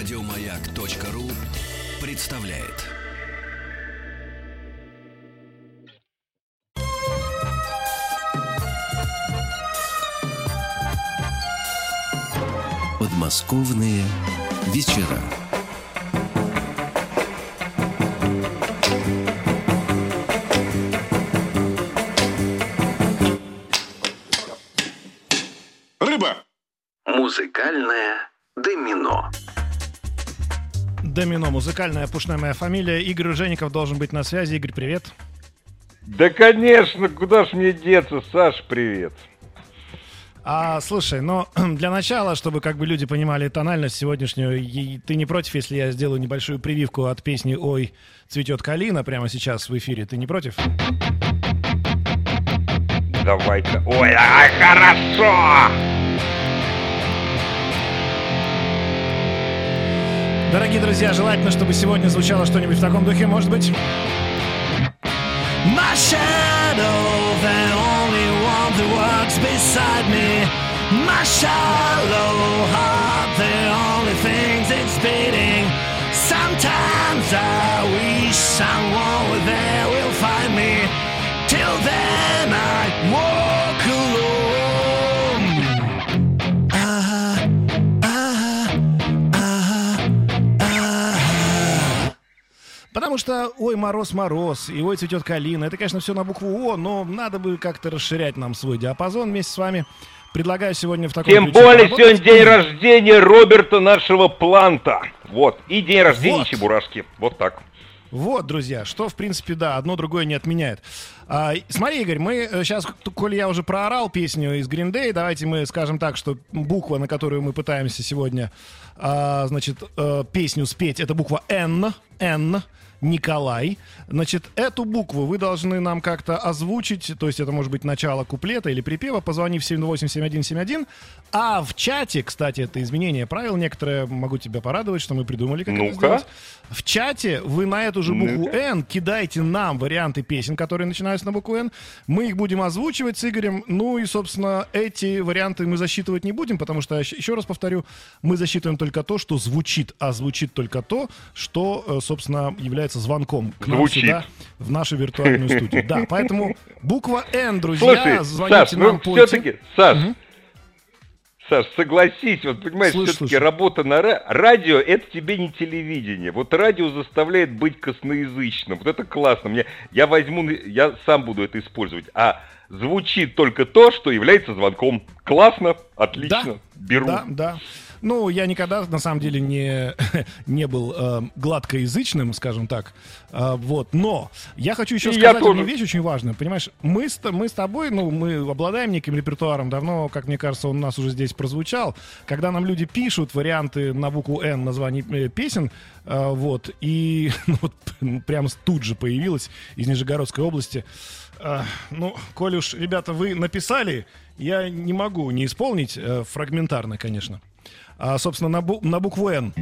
Радиомаяк.ру представляет. Подмосковные вечера. Домино, музыкальная пушная моя фамилия. Игорь Ужеников должен быть на связи. Игорь, привет. Да, конечно, куда ж мне деться, Саш, привет. А, слушай, ну, для начала, чтобы как бы люди понимали тональность сегодняшнюю, и ты не против, если я сделаю небольшую прививку от песни «Ой, цветет калина» прямо сейчас в эфире? Ты не против? Давай-ка. Ой, ай, хорошо! Дорогие друзья, желательно, чтобы сегодня звучало что-нибудь в таком духе, может быть? My shadow, the only one that walks beside me. My shallow heart, Потому что, ой, мороз-мороз, и ой, цветет калина. Это, конечно, все на букву О, но надо бы как-то расширять нам свой диапазон вместе с вами. Предлагаю сегодня в таком Тем более поработать. сегодня день рождения Роберта нашего Планта. Вот. И день рождения Вот. Чебурашки. Вот так. Вот, друзья, что, в принципе, да, одно другое не отменяет. А, смотри, Игорь, мы сейчас, коль я уже проорал песню из Green Day, давайте мы скажем так, что буква, на которую мы пытаемся сегодня, а, значит, э, песню спеть, это буква Н, Н, Николай. Значит, эту букву вы должны нам как-то озвучить, то есть это может быть начало куплета или припева, позвонив 728-7171. А в чате, кстати, это изменение правил некоторое, могу тебя порадовать, что мы придумали, как это Ну-ка. сделать. В чате вы на эту же букву Ну-ка. Н кидайте нам варианты песен, которые начинаются на букву Н. Мы их будем озвучивать с Игорем. Ну и, собственно, эти варианты мы засчитывать не будем, потому что, еще раз повторю, мы засчитываем только то, что звучит, а звучит только то, что, э, собственно, является звонком к нам Звучит. сюда, в нашу виртуальную студию. Да, поэтому буква Н, друзья, Слушай, звоните Саш, нам, ну пойте. все-таки, Саш, Саш, согласись, вот понимаешь, Слышу, все-таки слышу. работа на ра- радио, это тебе не телевидение. Вот радио заставляет быть косноязычным. Вот это классно. Мне, я возьму, я сам буду это использовать. А звучит только то, что является звонком. Классно, отлично, беру. Да, да. Ну, я никогда, на самом деле, не, не был э, гладкоязычным, скажем так. Э, вот. Но я хочу еще И сказать одну вещь очень важную. Понимаешь, мы с, мы с тобой, ну, мы обладаем неким репертуаром. Давно, как мне кажется, он у нас уже здесь прозвучал. Когда нам люди пишут варианты на букву «Н» названий э, песен, э, вот, и ну, вот, прям тут же появилась из Нижегородской области. Э, ну, коли уж, ребята, вы написали, я не могу не исполнить, э, фрагментарно, конечно. А, собственно, на, бу- на букву «Н».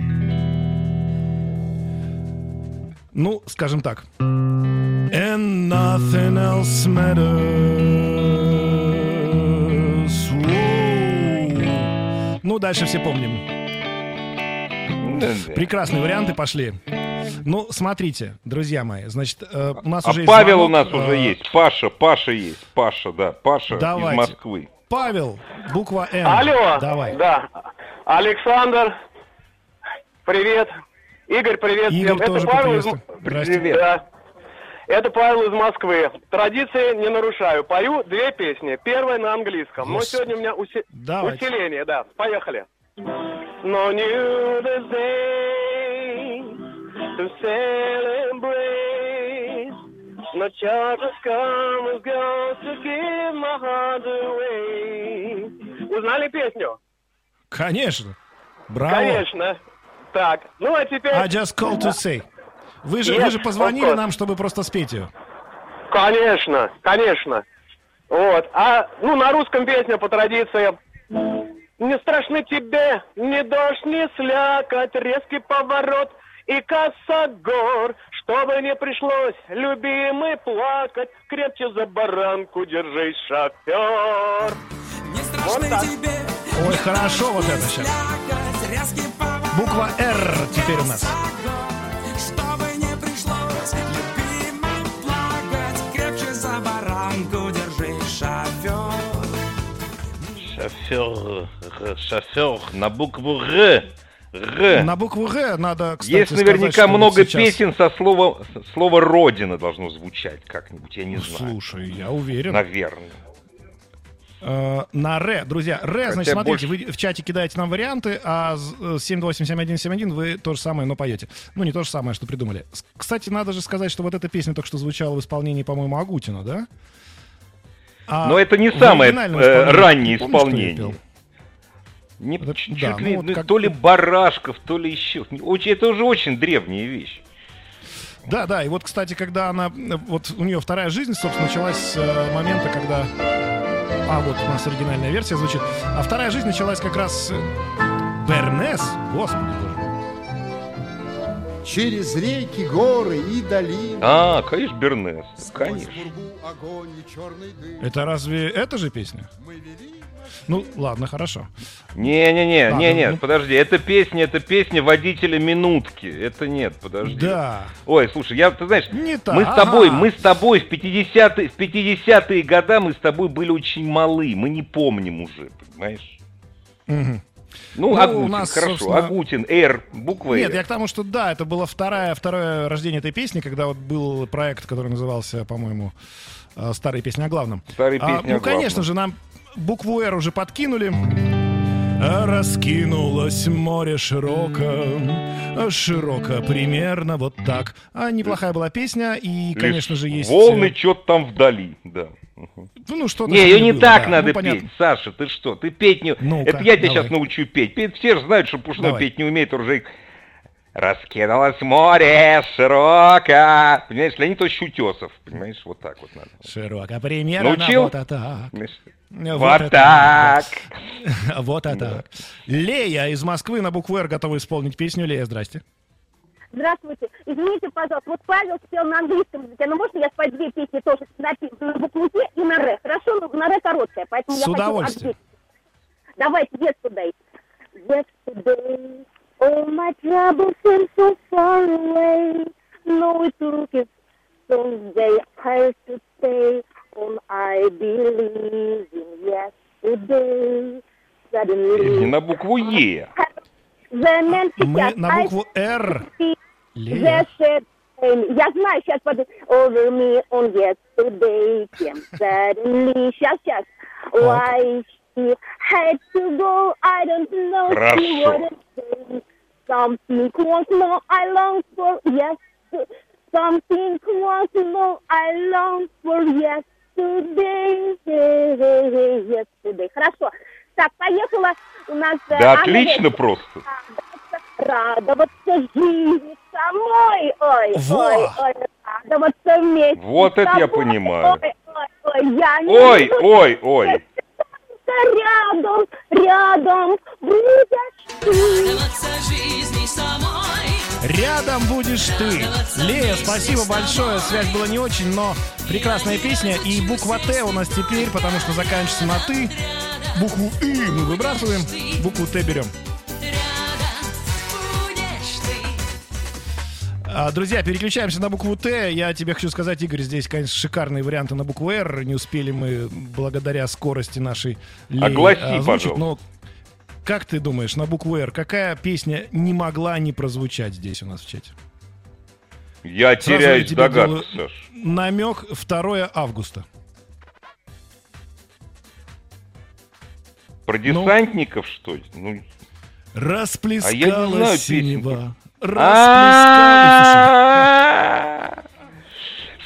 Ну, скажем так. And nothing else matters. Ну, дальше все помним. Прекрасные варианты пошли. Ну, смотрите, друзья мои, значит, э, у нас А уже есть Павел у нас уже э, есть. Паша, Паша есть. Паша, да. Паша из Давайте. Москвы. Павел, буква «Н». Алло. Давай. Да. Александр. Привет. Игорь, привет Игорь всем. Это Павел из... Привет. Да. Это Павел из Москвы. Традиции не нарушаю. Пою две песни. Первая на английском. Но сегодня у меня уси- Давайте. усиление, да. Поехали. No new this day to celebrate. No charter's come is gone to give my heart away. Узнали песню? Конечно. Браво. Конечно. Так, ну а теперь... I just called to say. Вы же, Yes, вы же позвонили нам, чтобы просто спеть ее. Конечно, конечно. Вот. А, ну, на русском песня по традиции. Не страшны тебе ни дождь, ни слякоть, резкий поворот и косогор, чтобы не пришлось, любимый, плакать, крепче за баранку держись, шофер. Не страшны Вот так. тебе Ой, хорошо вот это сейчас. Буква «Р» теперь у нас. Шофер. Шофер, р- шофер, на букву Р. Р. На букву «Г» надо, кстати, Есть сказать, наверняка вот много сейчас- песен со слова, слово «родина» должно звучать как-нибудь, я не знаю. Слушай, я уверен. Наверное. Э, на ре, друзья, ре, значит, смотрите, больше- вы в чате кидаете нам варианты, а с- э, 7287171 вы то же самое, но поете. Ну, не то же самое, что придумали. Кстати, надо же сказать, что вот эта песня только что звучала в исполнении, по-моему, Агутина, да? А Но это не самое э, раннее исполнение. Не, Это- чуть да, ли- ну вот ну, как- То ли Барашков, то ли еще. Это уже очень древняя вещь. Да, да, и вот, кстати, когда она, вот у нее вторая жизнь, собственно, началась с момента, когда, а вот у нас оригинальная версия звучит, а вторая жизнь началась как раз с э, Бернес, господи боже. Через реки, горы и долины. А, конечно, Бернес. Конечно. Это разве это же песня? Мы вели Ну, ладно, хорошо. Не-не-не, не-не, ну- подожди, это песня, это песня водителя минутки. Это нет, подожди. Да. Ой, слушай, я, ты знаешь, Не так. мы с тобой, Ага. мы с тобой в 50-е, в 50-е года мы с тобой были очень малы, мы не помним уже, понимаешь? Мгм. Ну, Ну, Агутин, у нас, хорошо, собственно- Агутин, Р, буква Нет, «Р». я к тому, что да, это было второе, второе рождение этой песни, когда вот был проект, который назывался, по-моему, э, «Старые песни о главном». Старые А, песни о ну, главном. конечно же, нам букву «Р» уже подкинули. Раскинулось море широко, широко примерно вот так. А неплохая была песня, и, Лишь конечно же, есть... Волны э, что-то там вдали, да. Ну, что-то Не, ее не было, так да. надо Ну, понятно. петь, Саша, ты что? Ты петь не... Ну-ка, Это я тебя давай. сейчас научу петь. Петь все же знают, что Пушной Давай. петь не умеет, уже... Раскинулось море широко. Понимаешь, Леонид Ильич Утесов. Понимаешь, вот так вот надо. Широко примерно Научил? вот это так. Понимаешь? Вот Вот это так. Вот это так. Лея из Москвы на букву «Р» готова исполнить песню. Лея, здрасте. Здравствуйте. Извините, пожалуйста, вот Павел спел на английском языке, но можно я спою две песни тоже напи- на букву Т и на Р? Хорошо, но на Р короткая, поэтому С я хочу удовольствием. ответить. Давайте, yesterday. Yesterday, all my troubles seem so far away. No, it took it someday I to stay on I believe in yesterday. И Suddenly, на букву Е. the man Мы сейчас на I букву «Р». see Лея. The shed, эм, я знаю, сейчас под over me on yesterday came suddenly. Сейчас, сейчас. Why she had to go, I don't know. She Хорошо. Something more I long for yes. Something more I long for yesterday. Yesterday. Хорошо. Так, поехала у нас... э, Да Анна отлично Вестер. просто. Радоваться жизни самой, ой, Во! ой, ой, радоваться вместе Вот с это я понимаю. Ой, ой, ой, я не Ой, буду ой, ой. рядом, рядом будешь ты. Радоваться жизни самой. Рядом будешь ты. Лея, спасибо большое. Связь была не очень, но прекрасная песня. И буква Т у нас теперь, потому что заканчивается на ты. Букву И мы выбрасываем, букву Т берем. Друзья, переключаемся на букву Т. Я тебе хочу сказать, Игорь, здесь, конечно, шикарные варианты на букву Р. Не успели мы, благодаря скорости нашей Леи, Огласи, озвучить. пожалуйста. Но как ты думаешь, на букву Р какая песня не могла не прозвучать здесь у нас в чате? Я Сразу я теряюсь. Намек 2 августа. Про десантников, что ли? Ну, Расплескалась А я не знаю синева. Расплескалась. А-а-а!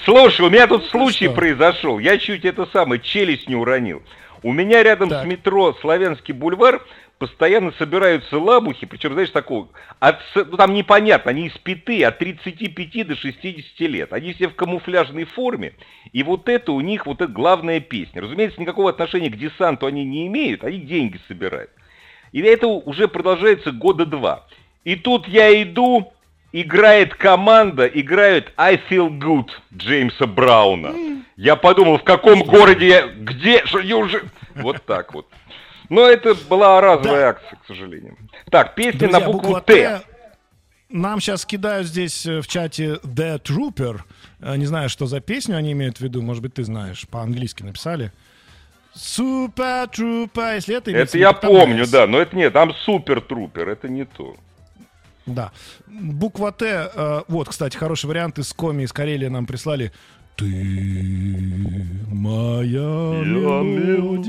Слушай, у меня тут случай что? произошел. Я чуть это самое, челюсть не уронил. У меня рядом Так. с метро Славянский бульвар постоянно собираются лабухи, причем, знаешь, такого, от, ну, там непонятно, они из пяти, от 35 до 60 лет. Они все в камуфляжной форме, и вот это у них, вот это главная песня. Разумеется, никакого отношения к десанту они не имеют, они деньги собирают. И это уже продолжается года два. И тут я иду, играет команда, играют I Feel Good Джеймса Брауна. Я подумал, в каком городе я, где, что я уже... Вот так вот. Но это была разовая акция, к сожалению. Так, песня Друзья, на букву Т. Т. Нам сейчас кидают здесь э, в чате The Trooper. Э, Не знаю, что за песню они имеют в виду. Может быть, ты знаешь. По-английски написали. Super Trooper. Если это Это я помню, да, но это нет, там супер-трупер, это не то. Да. Буква Т. э, вот, кстати, хороший вариант из Коми, из Карелии нам прислали. Ты моя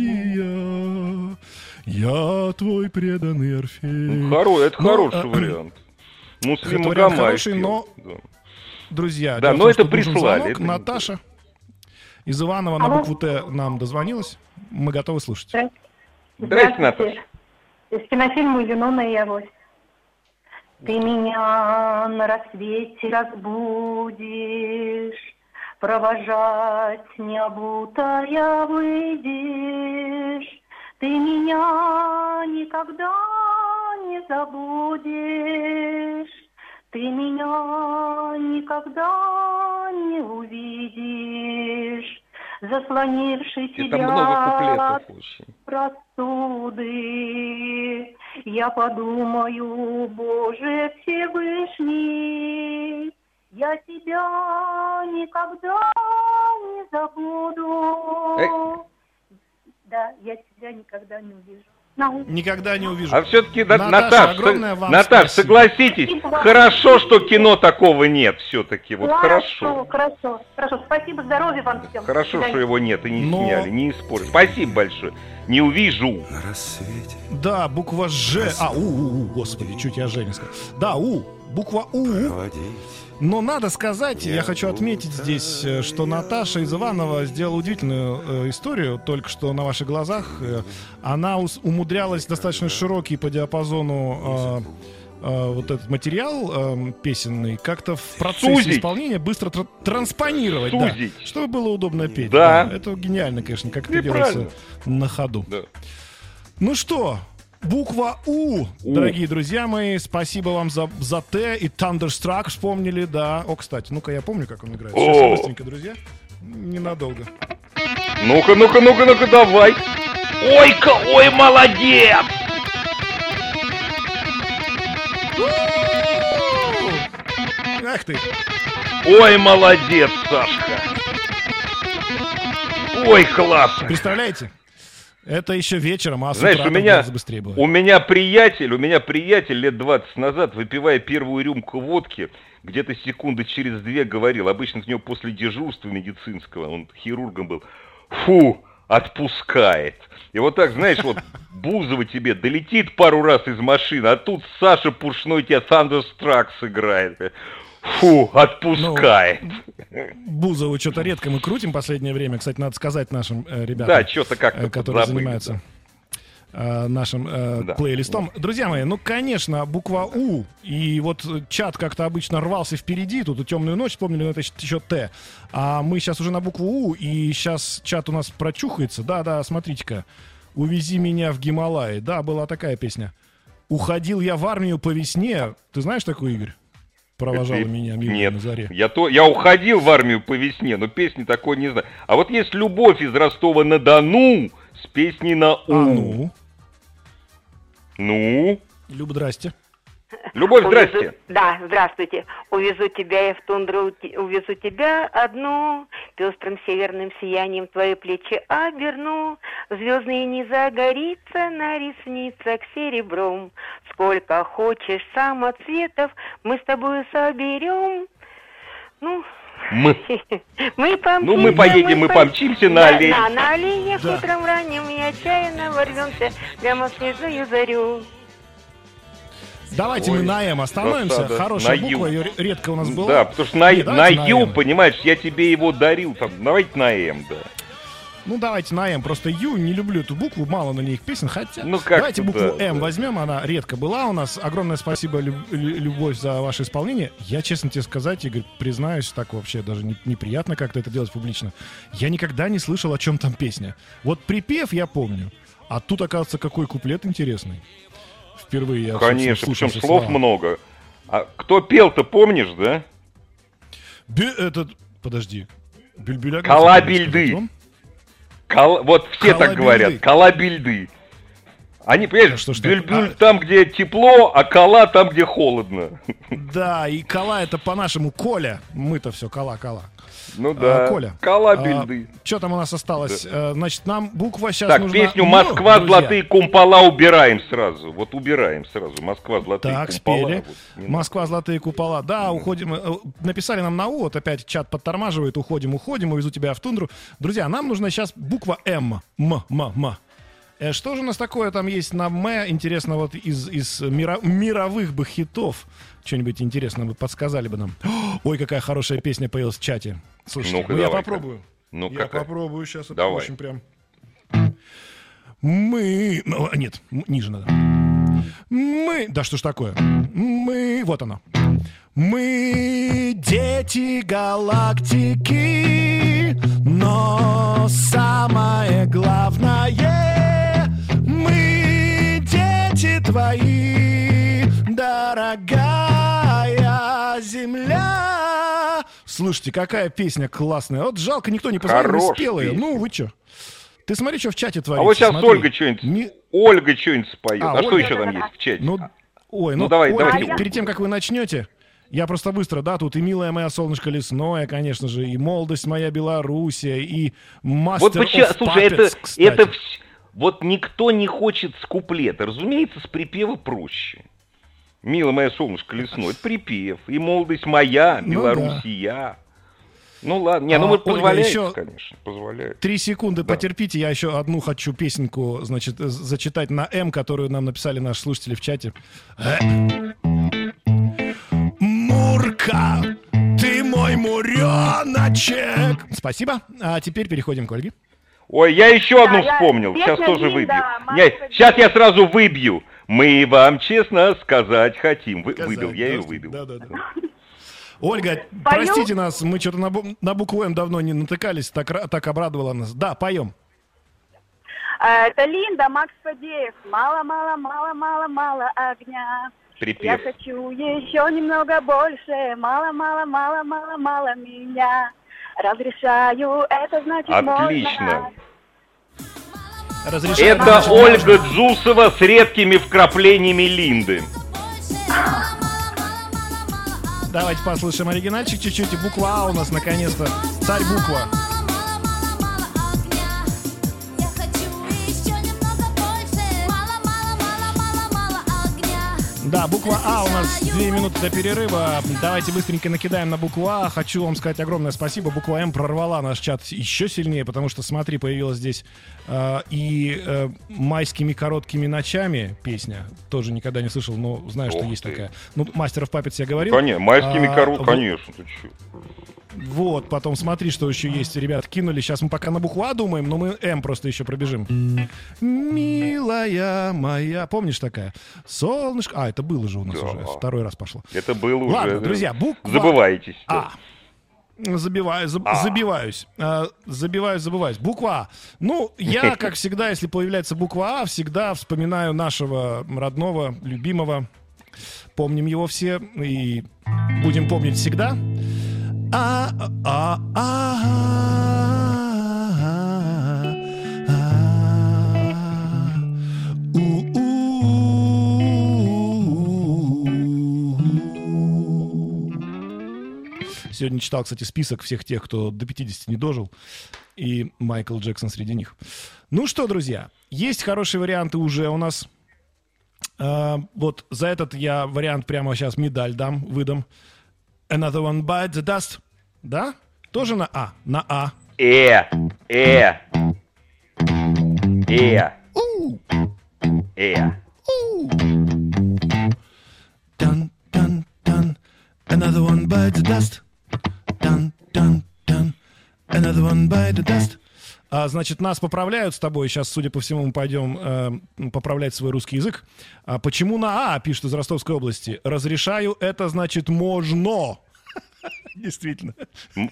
мелодия, я твой преданный Орфей. Ну, хоро- это Ну, хороший э, вариант. Муслим это вариант хороший, но- да. Друзья, Да, но том, это прислали, это Наташа из Иванова на букву Т нам дозвонилась. Мы готовы слушать. Здрасте, Наташа. Из кинофильма «Юнона и Авось». Ты меня на рассвете разбудишь, Провожать не обутая выйдешь. Ты меня никогда не забудешь. Ты меня никогда не увидишь, заслонивший И тебя много очень. простуды. Я подумаю, Боже Всевышний, я тебя никогда не забуду. Эй. Да, я тебя никогда не увижу. Никогда не увижу. А все-таки, Наташа, Наташ, огромное вам Наташ, спасибо. согласитесь, Спасибо. хорошо, что кино такого нет все-таки, вот хорошо, хорошо. хорошо, хорошо. Спасибо, здоровья вам всем. Хорошо, что его нет и не Но- сняли, не испортили. Спасибо большое. Не увижу. На рассвете Да, буква Ж. А, У, У, У, господи, чуть я Женя сказал. Да, У. Буква У. проводить. Но надо сказать, я хочу отметить здесь, э, что Наташа из Иванова сделала удивительную э, историю, только что на ваших глазах. Э, Она умудрялась достаточно широкий по диапазону э, вот этот материал э, песенный как-то в процессе Сузить. исполнения быстро тр- транспонировать, да, чтобы было удобно петь. Да. Это гениально, конечно, как это И делается правильно. на ходу. Да. Ну что, буква У, У. дорогие друзья мои, спасибо вам за, за Т и Thunderstruck вспомнили, да. О, кстати, ну-ка я помню, как он играет. Сейчас О. быстренько, друзья. Ненадолго. Ну-ка, ну-ка, ну-ка, ну-ка, давай. Ой-ка, ой, молодец! Ах ты! Ой, молодец, Сашка. Ой, классно. Представляете? Это еще вечером, а с Знаешь, утра у меня, быстрее бывает. у меня приятель, у меня приятель лет 20 назад, выпивая первую рюмку водки, где-то секунды через две говорил, обычно в него после дежурства медицинского, он хирургом был, фу, отпускает. И вот так, знаешь, вот Бузова тебе долетит пару раз из машины, а тут Саша Пушной тебе Thunderstruck сыграет. Фу, отпускает. Бузову что-то редко мы крутим последнее время. Кстати, надо сказать нашим э, ребятам, Да, что-то как-то э, которые забыли, занимаются э, нашим э, Да. плейлистом. Друзья мои, ну, конечно, буква У. И вот чат как-то обычно рвался впереди. Тут и темную ночь вспомнили, но это еще Т. А мы сейчас уже на букву У, и сейчас чат у нас прочухается. Да-да, смотрите-ка. «Увези меня в Гималаи». Да, была такая песня. «Уходил я в армию по весне». Ты знаешь такую, Игорь? Провожала Это- меня мимо Нет, на заре. я, то, я уходил в армию по весне, но песни такой не знаю. А вот есть «Любовь» из Ростова-на-Дону с песней на «У». А ну? Ну? Люб, здрасте. Любовь, Увезу- здрасте. Да, здравствуйте. Увезу тебя я в тундру, увезу тебя одну, пестрым северным сиянием твои плечи оберну. Звездные не загорится на ресницах серебром. Сколько хочешь самоцветов мы с тобой соберем. Ну, Мы. мы помчимся, Ну, мы поедем, мы пом- помчимся на Да, оленях. да, на оленях Да. утром ранним и отчаянно ворвемся прямо в снежную зарю. Давайте Ой, мы на М остановимся. досада. Хорошая На Ю. буква, ее редко у нас была. Да, потому что на, Не, на на Ю, М. понимаешь, я тебе его дарил. Там, давайте на М, да. Ну, давайте на М. Просто Ю, не люблю эту букву, мало на ней песен. Хотя, Ну, как давайте букву да, М да. возьмем, она редко была у нас. Огромное спасибо, Лю- Лю- Любовь, за ваше исполнение. Я, честно тебе сказать, Игорь, признаюсь, так вообще даже не- неприятно как-то это делать публично. Я никогда не слышал, о чем там песня. Вот припев я помню, а тут, оказывается, какой куплет интересный. Впервые я Конечно, причем слов слова. много. А кто пел-то, помнишь, да? Бе- этот, подожди. Бюльбюлягов, Калабильды. Кал- Вот все так Колобильды. говорят, колобильды. Они, понимаешь, что так? бюль-бюль А- там, где тепло, а кола там, где холодно. Да, и кола это по-нашему Коля. Мы-то все кола-кола. Ну да, А, Коля. кола бильды. что там у нас осталось? Э, Значит, нам буква сейчас Так, нужна... песню «М», «Москва, друзья. золотые кумпола» убираем сразу. Вот убираем сразу. «Москва, золотые Так, кумпола». спели. Вот. Москва, золотые купола. Да, уходим. э, Написали нам на У, вот опять чат подтормаживает. Уходим, уходим, увезу тебя в тундру. Друзья, нам нужна сейчас буква М. М, М, М. Э, Что же у нас такое там есть на М? Интересно, вот из, из мира- мировых бы хитов. Что-нибудь интересное бы подсказали бы нам. Ой, какая хорошая песня появилась в чате. Слушайте, Ну-ка, ну я попробую. Ну, я какая? попробую сейчас. Это Давай. очень прям... Мы... ну, а, Нет, ниже надо. Мы... Да что ж такое? Мы... Вот оно. Мы дети галактики, но самое главное, твои, дорогая земля. Слушайте, какая песня классная. Вот жалко, никто не позвонил, не Хорошая спел ее. Ну, вы что? Ты смотри, что в чате творится. А вот сейчас смотри. Ольга что-нибудь... Не- Ольга что-нибудь споет. А, А, что Ольга. еще там есть в чате? Ну, ой, Ну, ну, давай, Оль, давай, перед, тем, как вы начнете, я просто быстро, да, тут и «Милая моя солнышко лесное», конечно же, и «Молодость моя Белоруссия», и «Мастер Вот почему, слушай, это, Puppets», кстати. это вот никто не хочет с куплета. Разумеется, с припева проще. Мила моя солнышко лесное, это припев. И молодость моя, Ну Белоруссия. Ну ладно, не, ну А, вот Ольга, позволяет, еще- конечно, позволяет. Три секунды потерпите, я еще одну хочу песенку, значит, э, зачитать на М, которую нам написали наши слушатели в чате. Э. Мурка, ты мой муреночек. Спасибо. А теперь переходим к Ольге. Ой, я еще одну я- вспомнил, сейчас тоже выбью. Не, Фадеева. сейчас я сразу выбью. Мы вам честно сказать хотим. Вы, Сказать, выбил, я ее да, выбил. да, да, да. Ольга, простите нас, мы что-то на, бу- на букву М давно не натыкались, так, так обрадовала нас. Да, поем. А, Это Линда, Макс Фадеев. Мало, мало, мало, мало, мало огня. Я Припев. хочу еще немного больше. Мало, мало, мало, мало, мало меня. Разрешаю, это значит Отлично. можно. Разрешаю, Это значит, Ольга Дзусова с редкими вкраплениями Линды. Давайте послушаем оригинальчик чуть-чуть. И буква А у нас наконец-то. Царь буква. Да, буква А у нас две минуты до перерыва. Давайте быстренько накидаем на букву А. Хочу вам сказать огромное спасибо. Буква М прорвала наш чат еще сильнее, потому что, смотри, появилась здесь э, и э, майскими короткими ночами песня. Тоже никогда не слышал, но знаю, что Ух есть ты. такая. Ну, мастеров папец я говорил. Конечно, майскими А, вот- конечно, ты. Вот, потом смотри, что еще есть. Ребят, кинули. Сейчас мы пока на букву А думаем, но мы М просто еще пробежим. Милая моя. Помнишь такая? Солнышко. А, это было же у нас Да. уже. Второй раз пошло. Это было уже. Ладно, друзья, буква Забываетесь. А. Забиваю, заб- А. забиваюсь. А, забиваюсь, забываюсь. Буква А. Ну, я, как всегда, если появляется буква А, всегда вспоминаю нашего родного, любимого. Помним его все и будем помнить всегда. А, а, а. Сегодня читал, кстати, список всех тех, кто до 50 не дожил, и Майкл Джексон среди них. Ну что, друзья, есть хорошие варианты уже у нас. А, вот за этот я вариант прямо сейчас медаль дам, выдам. Another one bite the dust. Да? Тоже на А. На А. Э, э, э, У, э. у. Dun, dun, dun. Another one bite the dust. Dun, dun, dun. Another one bite the dust. А, значит, нас поправляют с тобой. Сейчас, судя по всему, мы пойдем э, поправлять свой русский язык. А почему на А пишут из Ростовской области? Разрешаю, это значит можно. Действительно.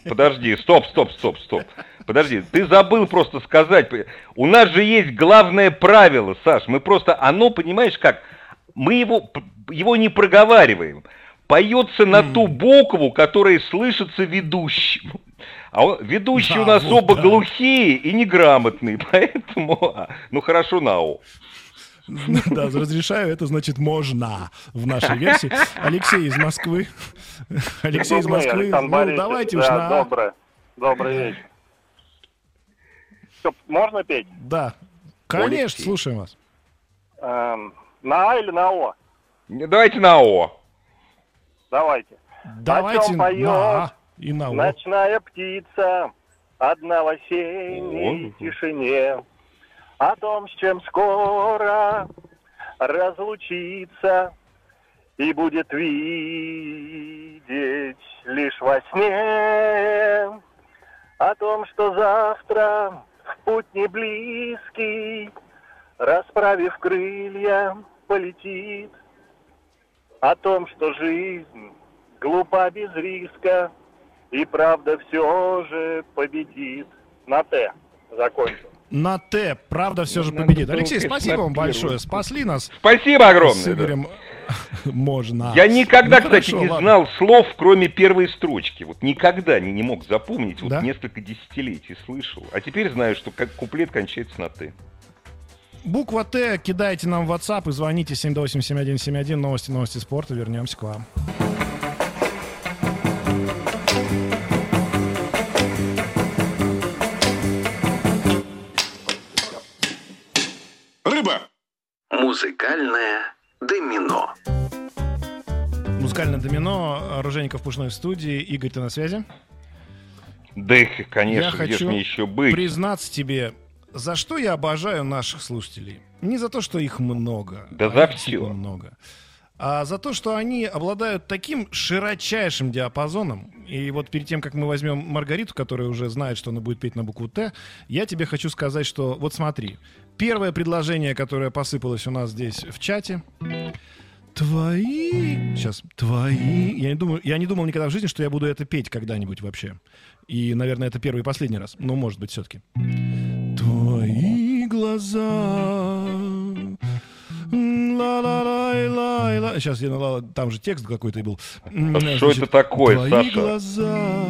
Подожди, стоп, стоп, стоп, стоп. Подожди, ты забыл просто сказать. У нас же есть главное правило, Саш. Мы просто, оно, понимаешь как, мы его, его не проговариваем. Поется на ту букву, которая слышится ведущему. А он- ведущие Да, у нас вот, оба да. глухие и неграмотные, поэтому, ну хорошо, на О. Да, разрешаю, это значит можно в нашей версии. Алексей из Москвы. Алексей из Москвы. Ну, давайте уж на... доброе. Добрый вечер. Что, можно петь? Да. Конечно, слушаем вас. Эм, на А или на О? Давайте на О. Давайте. Давайте поет на А и на О. Ночная птица одна в осенней О. тишине. О том, с чем скоро разлучиться и будет видеть лишь во сне. О том, что завтра в путь не близкий, расправив крылья, полетит. О том, что жизнь глупа без риска, и правда все же победит. На Т закончил. На Т, правда, все же Надо победит. было, Алексей, спасибо вам большое. Спасли нас Спасибо с огромное. да. Игорем. Можно. Я никогда, Ну, кстати, хорошо, не ладно. знал слов, кроме первой строчки. Вот никогда не, не мог запомнить. Вот Да? несколько десятилетий слышал. А теперь знаю, что как куплет кончается на «ты». Буква Т кидайте нам в WhatsApp и звоните 728-7171. Новости, новости спорта. Вернемся к вам. Музыкальное домино. Музыкальное домино. Оружейников Пушной в студии. Игорь, ты на связи? Да, их, конечно, я где хочу мне еще быть? признаться тебе, за что я обожаю наших слушателей. Не за то, что их много. Да а за действительно всё. много. А за то, что они обладают таким широчайшим диапазоном. И вот перед тем, как мы возьмем Маргариту, которая уже знает, что она будет петь на букву Т, я тебе хочу сказать, что вот смотри. Первое предложение, которое посыпалось у нас здесь в чате. Твои... Сейчас. Твои... Я не, думаю, я не думал никогда в жизни, что я буду это петь когда-нибудь вообще. И, наверное, это первый и последний раз. Но, может быть, все-таки. Твои глаза... Ла-ла-лай-лай-лай. Сейчас я ла- там же текст какой-то и был. Что это такое, Твои Саша? глаза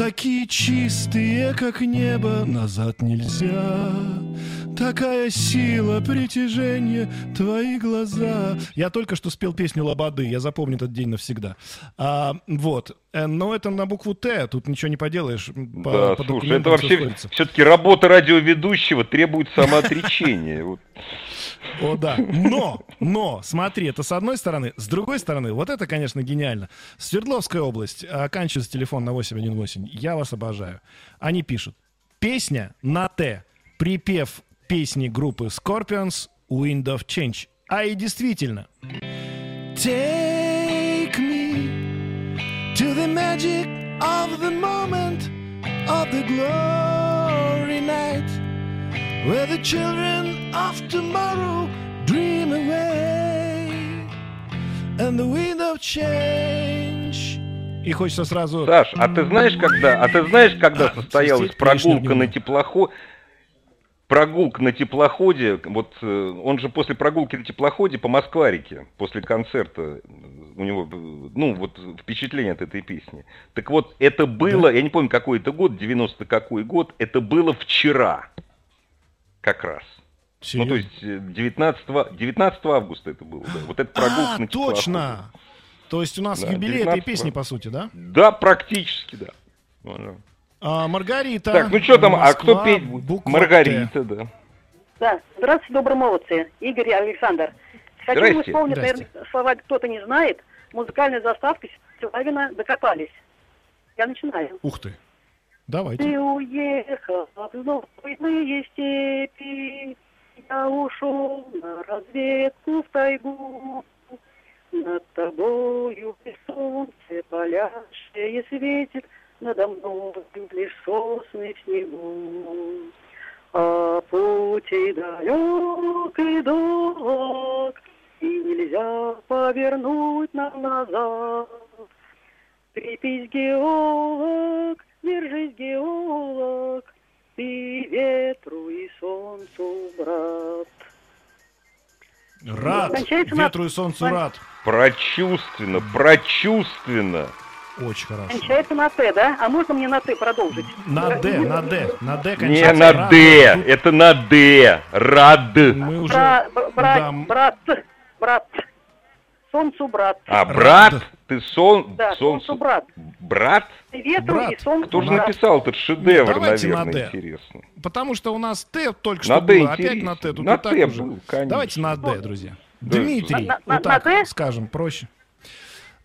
такие чистые, как небо, назад нельзя. Такая сила притяжения, твои глаза. Я только что спел песню Лободы, я запомню этот день навсегда. А, вот. Э, Но это на букву Т, тут ничего не поделаешь. По, Да, по слушай, это вообще все-таки работа радиоведущего требует самоотречения. О, да. Но, но, смотри, это с одной стороны. С другой стороны, вот это, конечно, гениально. Свердловская область, оканчивается телефон на 818. Я вас обожаю. Они пишут. Песня на Т. Припев песни группы Scorpions Wind of Change. А и действительно. Take me to the magic of the moment of the glory night where the children of tomorrow dream away and the wind of change. И хочется сразу... Саш, а ты знаешь, когда, а ты знаешь, когда А, состоялась прогулка на дневно. Прогулка на теплоходе, вот э, он же после прогулки на теплоходе по Москварике, после концерта, у него, ну, вот впечатление от этой песни. Так вот, это было, я не помню, какой это год, 90 какой год, это было вчера, как раз. Ну, то Серьезно? есть э, 19, 19 августа это было, да. Вот это прогулка а, на теплоходе. точно! То есть у нас Да, юбилей этой 19-го. песни, по сути, да? Да, практически, да. А, Маргарита. Так, ну что там, а кто Москва, петь будет? буква Маргарита, да. Да, здравствуйте, добрые молодцы. Игорь и Александр. Хотим Здрасте. исполнить, Здрасте. наверное, слова кто-то не знает. Музыкальная заставка Силавина «Докопались». Я начинаю. Ух ты. Давайте. Ты уехал в знойные степи, Я ушел на разведку в тайгу. Над тобою при солнце палящее светит, Надо мной лишь сосны в снегу. А пути далек и долг, И нельзя повернуть нам назад. Крепись, геолог, держись, геолог, Ты ветру и солнцу, брат. Рад. Ветру и солнцу рад. Прочувственно, прочувственно. Очень хорошо. Кончается на Т, да? А можно мне на Т продолжить? На Д, на Д, на Д Не кончается. на Рад. Д, это на Д. Рад. Мы уже... Бра- бра- Да, брат, брат. Солнцу брат. А, брат, Рад. ты сон... Да, солнцу- солнцу брат. Брат? Ветру Брат. и солнцу Кто же брат. написал этот шедевр, Давайте на наверное, «Д». интересно. Потому что у нас Т только На что «Д» было, опять интересно. на Т. Тут На «Т» уже. был, конечно. Давайте на Д, друзья. Дмитрий, На- на- вот на так «Д»? скажем, проще.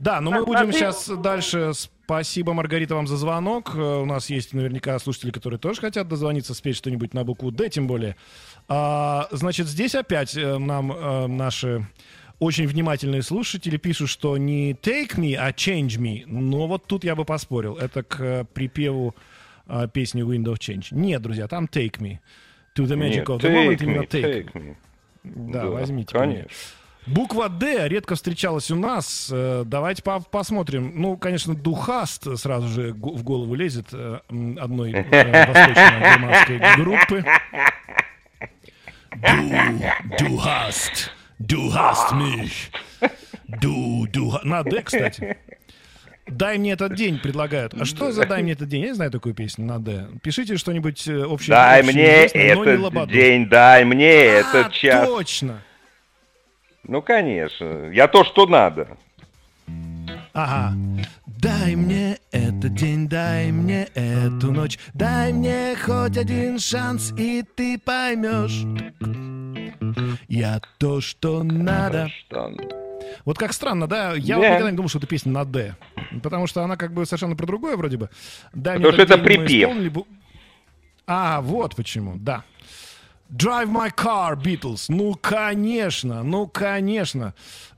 Да, но мы На- будем на «Д»? сейчас дальше. Спасибо, Маргарита, вам за звонок. Э, У нас есть наверняка слушатели, которые тоже хотят дозвониться, спеть что-нибудь на букву «Д», тем более. А, значит, здесь опять э, нам э, наши очень внимательные слушатели пишут, что не «take me», а «change me». Но вот тут я бы поспорил. Это к припеву э, песни «Wind of Change». Нет, друзья, там «take me». To the magic Нет, of the moment take именно me, «take». take me. Да, Да, возьмите. конечно. меня. Буква «Д» редко встречалась у нас. Э, Давайте по- посмотрим. Ну, конечно, «Духаст» сразу же в голову лезет э, одной э, восточно-германской группы. «Du, du hast, du hast mich». «Du, du ha-» На «Д», кстати. «Дай мне этот день» предлагают. А что за «Дай мне этот день»? Я не знаю такую песню на «Д». Пишите что-нибудь общее. Дай мне общеизвестное, но не этот день, дай мне А, этот час. точно. Ну, конечно. Я то, что надо. Ага. Дай мне этот день, дай мне эту ночь, дай мне хоть один шанс, и ты поймешь. Я то, что надо. Что? Вот как странно, да? Я вот Да. никогда не думал, что это песня на «Д». Потому что она как бы совершенно про другое вроде бы. Дай Потому мне что это припев. исполнили А, вот почему, да. Drive my car, Beatles. Ну, конечно, ну, конечно.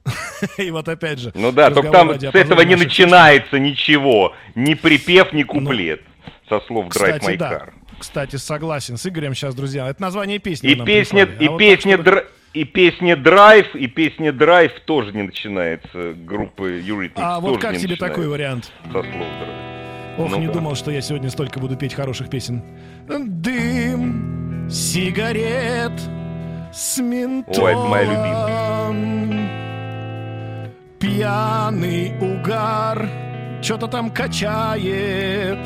И вот опять же. Ну да, только там с этого не начинается ничего. Ни припев, ни куплет. Со слов Drive Ну, My. Car. Кстати, согласен с Игорем сейчас, друзья. Это название песни. И песня, и А вот песня, и песня Драйв, и песня Драйв тоже не начинается группы Eurythmics. А вот как тебе такой вариант? Со слов Драйв. Ох, Ну не да. думал, что я сегодня столько буду петь хороших песен. Дым, сигарет, с ментолом. Ой, моя Пьяный угар, что-то там качает.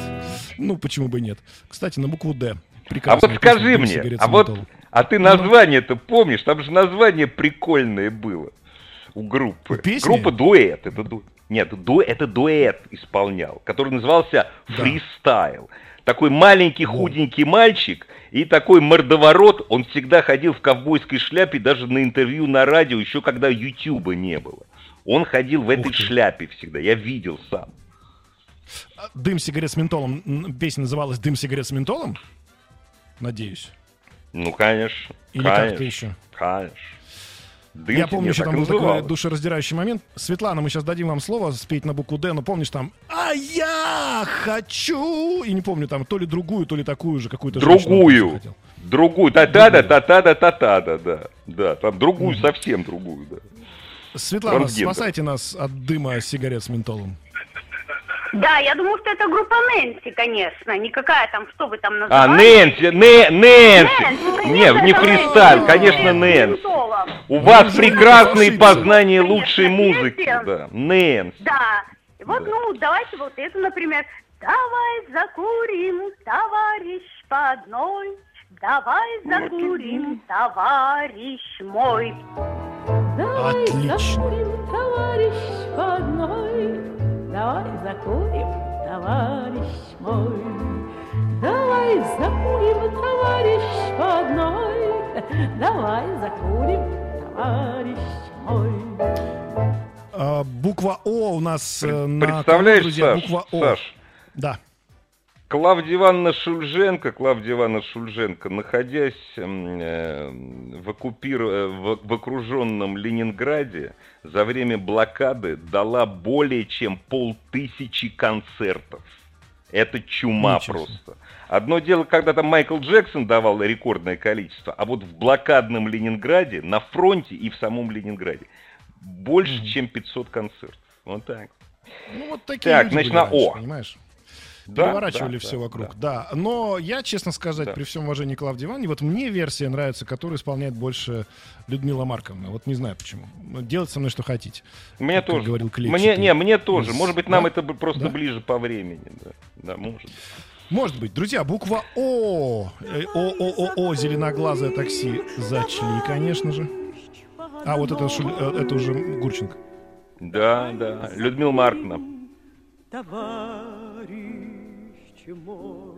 Ну, почему бы нет? Кстати, на букву «Д». А вот скажи «Дым, мне, а вот, ментолом». а ты название-то помнишь? Там же название прикольное было у группы. песни? Группа дуэт. Это ду... Нет, ду... это дуэт исполнял, который назывался Да. Фристайл. Такой маленький худенький мальчик и такой мордоворот. Он всегда ходил в ковбойской шляпе, даже на интервью на радио, еще когда Ютуба не было. Он ходил в этой шляпе всегда. Я видел сам. «Дым, сигарет с ментолом». Песня называлась «Дым, сигарет с ментолом»? Надеюсь. Ну, конечно. Или конечно, как-то еще? Конечно. Дым Я помню, еще там был такой называлось. душераздирающий момент. Светлана, мы сейчас дадим вам слово спеть на букву «Д», но помнишь там «А я хочу...» И не помню, там то ли другую, то ли такую же, какую-то он Другую. хотел. Другую. Та-та-да, та-та-да, та-та-да, да. Да, там другую, совсем другую, да. Светлана, спасайте нас от дыма сигарет с ментолом. Да, я думаю, что это группа Нэнси, конечно. Никакая там, что вы там А, называли. Нэнси, Нэ, Нэнси. Нэнси, Не, не фристайл, Нэнси. конечно, Нэнси. ментолом. У вас прекрасные познания лучшей Конечно, музыки. Да, Нэнси. Да. Вот, Да. ну, давайте вот это, например. Давай закурим, товарищ, по одной. Давай закурим, товарищ мой. Давай Отлично. закурим, товарищ, по одной. Давай закурим, товарищ мой. Давай закурим, товарищ, по одной. Давай закурим, товарищ мой. А, буква О у нас э, на Представляешь, друзья, Саш, буква О. Саш, Да. Клавдия Ивановна Шульженко, Клавдия Ивановна Шульженко, находясь э, в, оккупир... э, в, в окруженном Ленинграде, за время блокады дала более чем полтысячи концертов. Это чума Ничего просто. Одно дело, когда там Майкл Джексон давал рекордное количество, а вот в блокадном Ленинграде, на фронте и в самом Ленинграде, больше, чем 500 концертов. Вот так. Ну, вот такие Так, люди значит, были на раньше, О. понимаешь? Да, переворачивали да, все да, вокруг. Да. Но я, честно сказать, Да. при всем уважении к Клавдии Ивановне, вот мне версия нравится, которую исполняет больше Людмила Марковна. Вот не знаю почему. Делайте со мной что хотите. Мне Как тоже. говорил Мне, клетчатый. не, мне тоже. Может быть, нам Да? это просто Да? ближе по времени. Да, да может быть. Может быть. Друзья, буква О. Э, О-О-О-О, зеленоглазое такси. Зачли, конечно же. А, вот это, э, это уже Гурченко. Да, да. Людмила Марковна. Товарищ мой.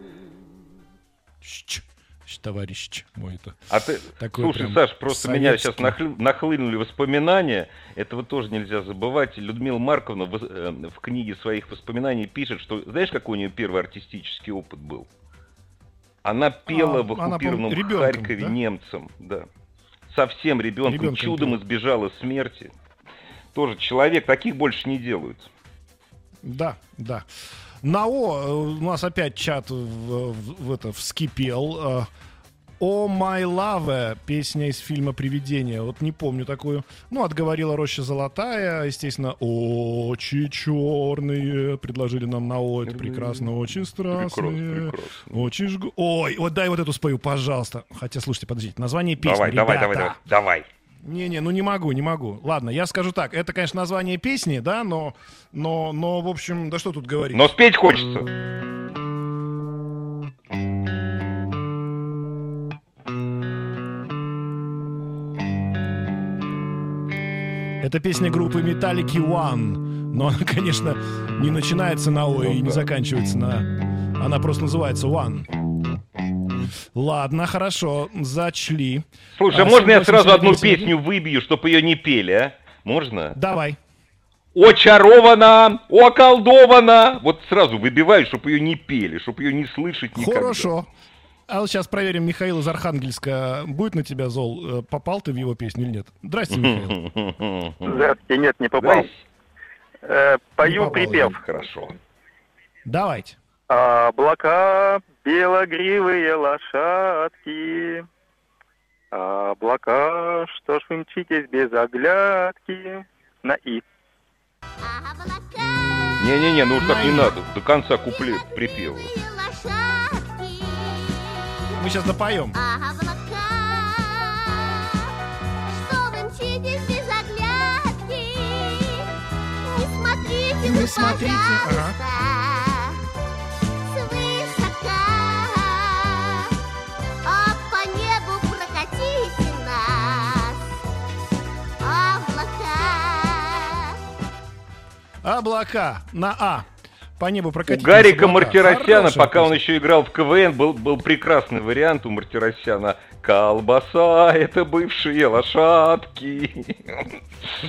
Товарищ мой это. А ты, Такой слушай, прям Саш, просто меня сейчас советский. нахлы- нахлынули воспоминания. Этого тоже нельзя забывать. Людмила Марковна в, э, в книге своих воспоминаний пишет, что знаешь, какой у нее первый артистический опыт был? Она пела А, в оккупированном ребенком, Харькове да? немцам, да. Совсем ребенком, Ребенком чудом пела. избежала смерти. Тоже человек, таких больше не делают. Да, да. На О э, у нас опять чат в, в- в это вскипел. Э, О май лаве, песня из фильма «Привидение». Вот не помню такую. Ну, отговорила «Роща золотая». Естественно, «Очи черные» предложили нам на О. Это прекрасно. Очень страстные. Очень жгу... Ой, вот дай вот эту спою, пожалуйста. Хотя, слушайте, подождите. Название песни, давай, давай, давай, ребята. давай, давай. Не-не, ну не могу, не могу. Ладно, я скажу так. Это, конечно, название песни, да, но, но, но, в общем, да что тут говорить. Но спеть хочется. Это песня группы Metallica One. Но она, конечно, не начинается на О и не заканчивается на... Она просто называется One. Ладно, хорошо, зачли. Слушай, А, можно я сразу 787 одну песню выбью, чтобы ее не пели, а? Можно? Давай. Очарована, околдована. Вот сразу выбиваю, чтобы ее не пели, чтобы ее не слышать никогда. Хорошо. А вот сейчас проверим, Михаил из Архангельска будет на тебя зол? Э, Попал ты в его песню или нет? Здрасте, Михаил. Здравствуйте, нет, не попал. Э, пою попал, припев. Хорошо. Давайте. Облака, белогривые лошадки, Облака, что ж вы мчитесь без оглядки на И. Не-не-не, ну так не надо. До конца куплет припева. Мы сейчас допоем. Не смотрите, ага. Облака на А. По небу У прокатились Гарика. Мартиросяна, пока он еще играл в КВН, был, был прекрасный вариант у Мартиросяна. Колбаса — это бывшие лошадки.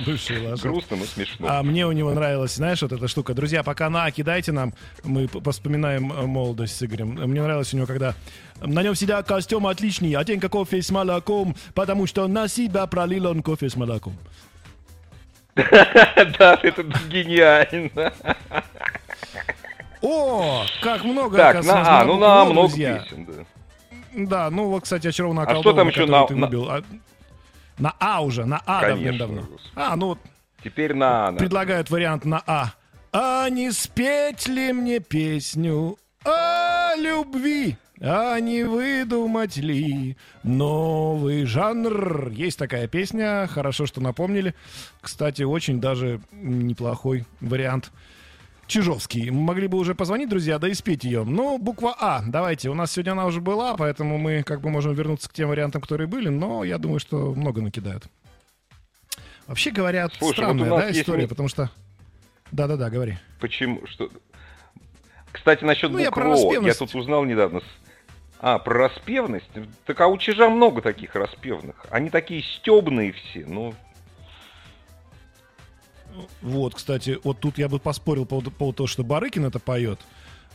Бывшие лошадки. Грустно, но смешно. А мне у него нравилась, знаешь, вот эта штука. Друзья, пока на А кидайте нам, мы вспоминаем э, молодость с Игорем. Мне нравилось у него, когда на нем всегда костюм отличный, оттенка кофе с молоком, потому что на себя пролил он кофе с молоком. Да, это гениально. О, как много, Так, на А, ну на много песен, да. Да, ну вот, кстати, очарованно А что там еще на- на- на... А уже, на А давным-давно. А, ну вот Теперь на А. предлагают вариант на А. А не спеть ли мне песню о любви? А не выдумать ли новый жанр? Есть такая песня, хорошо, что напомнили. Кстати, очень даже неплохой вариант. Чижовский. Могли бы уже позвонить, друзья, да и спеть ее. Ну, буква А. Давайте. У нас сегодня она уже была, поэтому мы как бы можем вернуться к тем вариантам, которые были, но я думаю, что много накидают. Вообще говорят, Слушай, вот странная, нас да, есть история, ми- потому что... Да-да-да, говори. Почему? Что? Кстати, насчет Ну, я буквы О. Я тут узнал недавно. А, про распевность? Так а у чижа много таких распевных. Они такие стебные все, ну... Вот, кстати, вот тут я бы поспорил по поводу, по поводу того, что Барыкин это поет.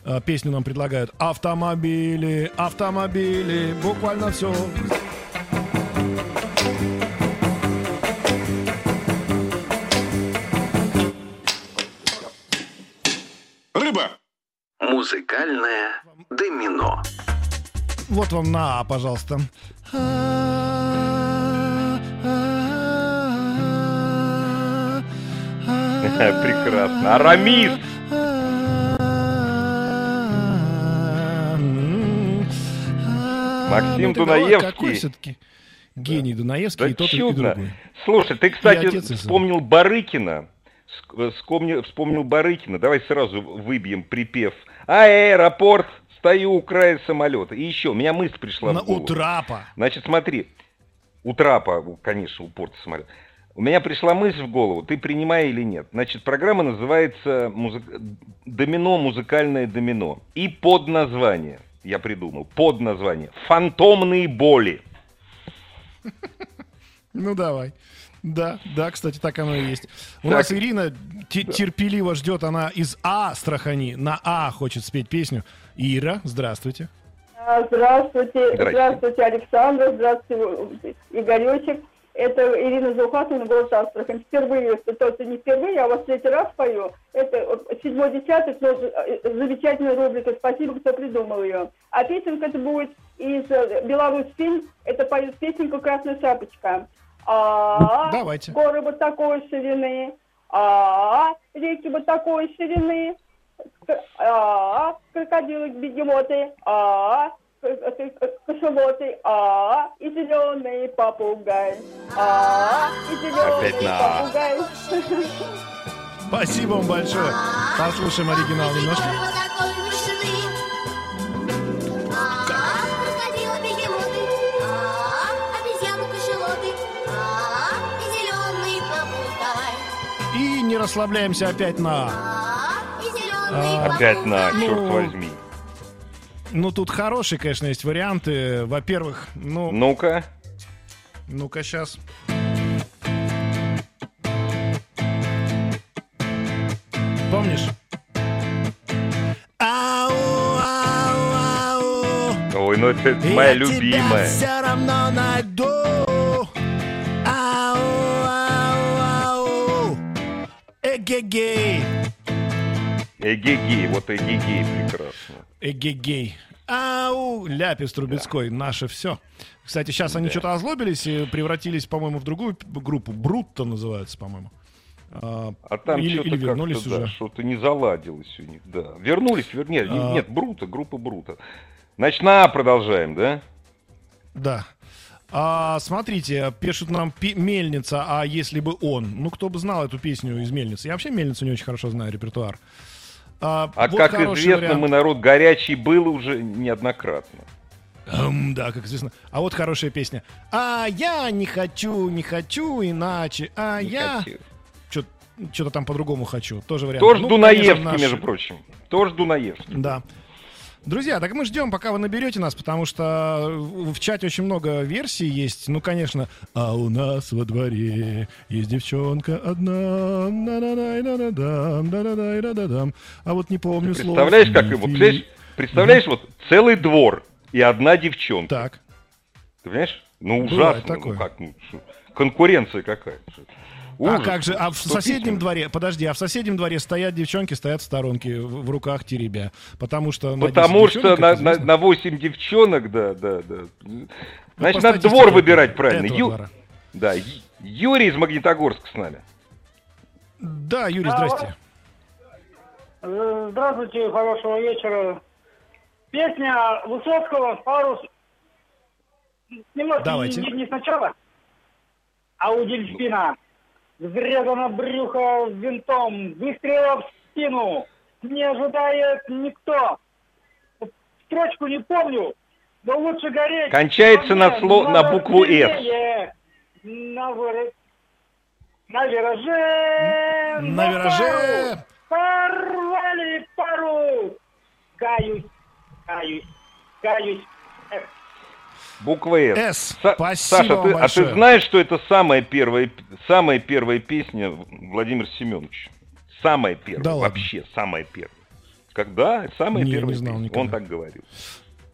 А, Песню нам предлагают. Автомобили, автомобили, буквально все. Рыба. Музыкальное домино. Вот вам на, «А», пожалуйста. Прекрасно. Арамис! Максим ну, Дунаевский. Все-таки гений. Дунаевский и тот, чудно. и другой. Слушай, ты, кстати, вспомнил Барыкина. Э, вспомнил, вспомнил Барыкина. Давай сразу выбьем припев. Аэропорт, стою у края самолета. И еще, у меня мысль пришла На в голову. утрапа. Значит, смотри. У трапа, у- конечно, у порта самолета. У меня пришла мысль в голову, ты принимай или нет. Значит, программа называется музы- «Домино. Музыкальное домино». И под название, я придумал, под название «Фантомные боли». Ну давай. Да, да, кстати, так оно и есть. У Так. нас Ирина те- терпеливо ждет, она из А Страхани на А хочет спеть песню. Ира, здравствуйте. А, Здравствуйте, Здрасте. здравствуйте, Александр, здравствуйте, Игоречек. Это Ирина Зухатовна, город Астрахань. Впервые, то есть не впервые, я у вас третий раз пою. Это седьмой десяток, тоже э, замечательная рубрика. Спасибо, кто придумал ее. А песенка это будет из э, Беларусь фильм. Это поет песенку «Красная шапочка». А, Давайте. горы вот такой ширины, а, реки вот такой ширины, а, крокодилы, бегемоты, а, к- к- кашалоты, а, и зеленый попугай, а, и Опять зеленый на попугай. Спасибо вам большое. Послушаем оригинал немножко. И не расслабляемся опять на. Опять на, Ну, черт возьми. Ну, тут хорошие, конечно, есть варианты. Во-первых, ну... Ну-ка. Ну-ка, сейчас. Помнишь? Ау, ау, ау. Ой, ну это моя Я любимая. тебя все равно найду. Ау, ау, ау. Эгегей. Эгегей, вот эгегей прекрасно. Эгегей. Ау, Ляпис Трубецкой, наше все. Кстати, сейчас они Да. что-то озлобились и превратились, по-моему, в другую группу. Брутто называется, по-моему. А, А там или, что-то или вернулись как-то, да, уже. что-то не заладилось у них, да. Вернулись, вер... нет, А. нет, Брута, группа Брута. Значит, на А продолжаем, да? Да. А, смотрите, пишут нам пи- Мельница, а если бы он? Ну, кто бы знал эту песню из Мельницы? Я вообще Мельницу не очень хорошо знаю, репертуар. А, А вот как известно, вариант. мы народ горячий был уже неоднократно. Эм, да, как известно. А вот хорошая песня. А я не хочу, не хочу иначе. А Не я хочу. что-то там по-другому хочу. Тоже вариант. Тоже Ну, Дунаевский, конечно, наш- между прочим. Тоже Дунаевский. Да. Друзья, так мы ждем, пока вы наберете нас, потому что в в чате очень много версий есть. Ну, конечно, а у нас во дворе есть девчонка одна. А вот не помню слов. Представляешь, как его? Представляешь, представляешь вот целый двор и одна девчонка. Так. Ты понимаешь? Ну ужасно. Ну как? Ну, конкуренция какая? А как же, а в соседнем дворе, подожди, а в соседнем дворе стоят девчонки, стоят в сторонке, в, в руках теребя. Потому что... на Потому 10 что на, на, на 8 девчонок, да, да, да. Ну, Значит, по надо двор выбирать правильно. Ю- двора. Да, Юрий из Магнитогорска с нами. Да, Юрий, здрасте. Э, Здравствуйте, хорошего вечера. Песня Высоцкого «Парус». Немножко Давайте. Не, не сначала, а у дельфина. Взрезано брюхо винтом, выстрела в спину. Не ожидает никто. Строчку не помню, но лучше гореть. Кончается на сло- на букву «С». На, выра- на вираже. На вираже. Порвали пару. Каюсь, каюсь, каюсь. Буква С. С. Са- Спасибо Саша, ты, а ты знаешь, что это самая первая, самая первая песня Владимира Семеновича? Самая первая, Да ладно? вообще самая первая. Когда? Самая Не, не первая знал песня. никогда. Он так говорил.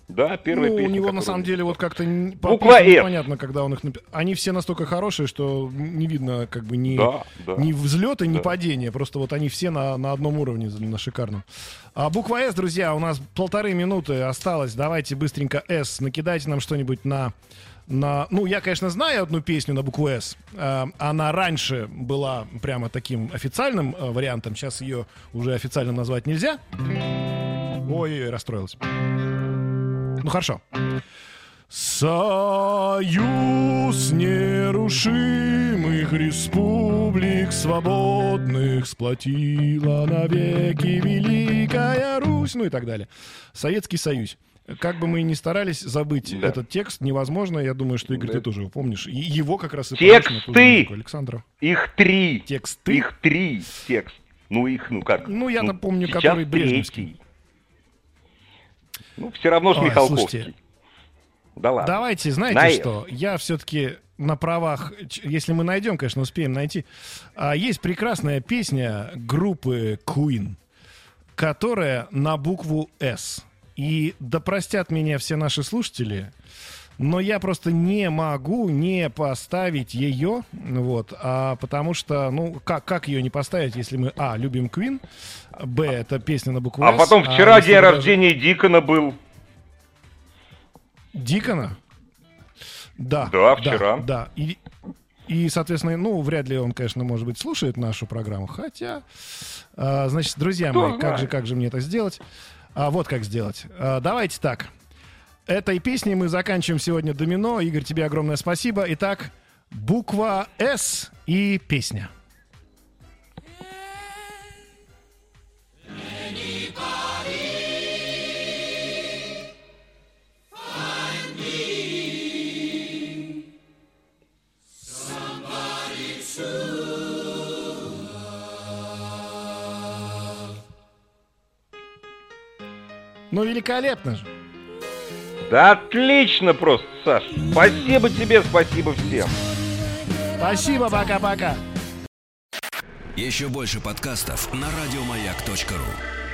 Да, первая ну, песня. у него на самом деле вот как-то Буква непонятно, когда он их напи- Они все настолько хорошие, что не видно как бы ни, Да, да. ни взлета, ни Да. падения. Просто вот они все на, на одном уровне, на шикарном. А буква «С», друзья, у нас полторы минуты осталось. Давайте быстренько «С». Накидайте нам что-нибудь на... На, ну, я, конечно, знаю одну песню на букву «С». А, Она раньше была прямо таким официальным э, вариантом. Сейчас ее уже официально назвать нельзя. Ой, расстроилась. Ну, хорошо. Союз нерушимых республик свободных сплотила навеки Великая Русь, ну и так далее. Советский Союз. Как бы мы ни старались забыть Да. этот текст, невозможно. Я думаю, что, Игорь, ты тоже его помнишь. И его как раз и Тексты! музыку Александра. Их три. Тексты? Их три текст. Ну, их, ну как? Ну, я-то помню, сейчас который брежневский. третий. Ну, все равно ж Ой, Михалковский. слушайте, Да ладно. Давайте, знаете На что? Я все-таки на правах, если мы найдем, конечно, успеем найти. А, есть прекрасная песня группы Queen, которая на букву S. И да простят меня все наши слушатели, но я просто не могу не поставить ее, вот, а потому что, ну, как, как ее не поставить, если мы, а, любим Queen, б, это песня на букву А S, потом вчера если день вы даже- рождения Дикона был. Дикона? Да. Да, вчера. Да, И, и, соответственно, ну, вряд ли он, конечно, может быть, слушает нашу программу. Хотя, а, значит, друзья Кто мои, как знает? же, как же мне это сделать? А, вот как сделать. А, давайте так. Этой песней мы заканчиваем сегодня домино. Игорь, тебе огромное спасибо. Итак, буква «С» и песня. Ну, великолепно же. Да отлично просто, Саш. Спасибо тебе, спасибо всем. Спасибо, пока-пока. Еще больше подкастов на радиомаяк.ру.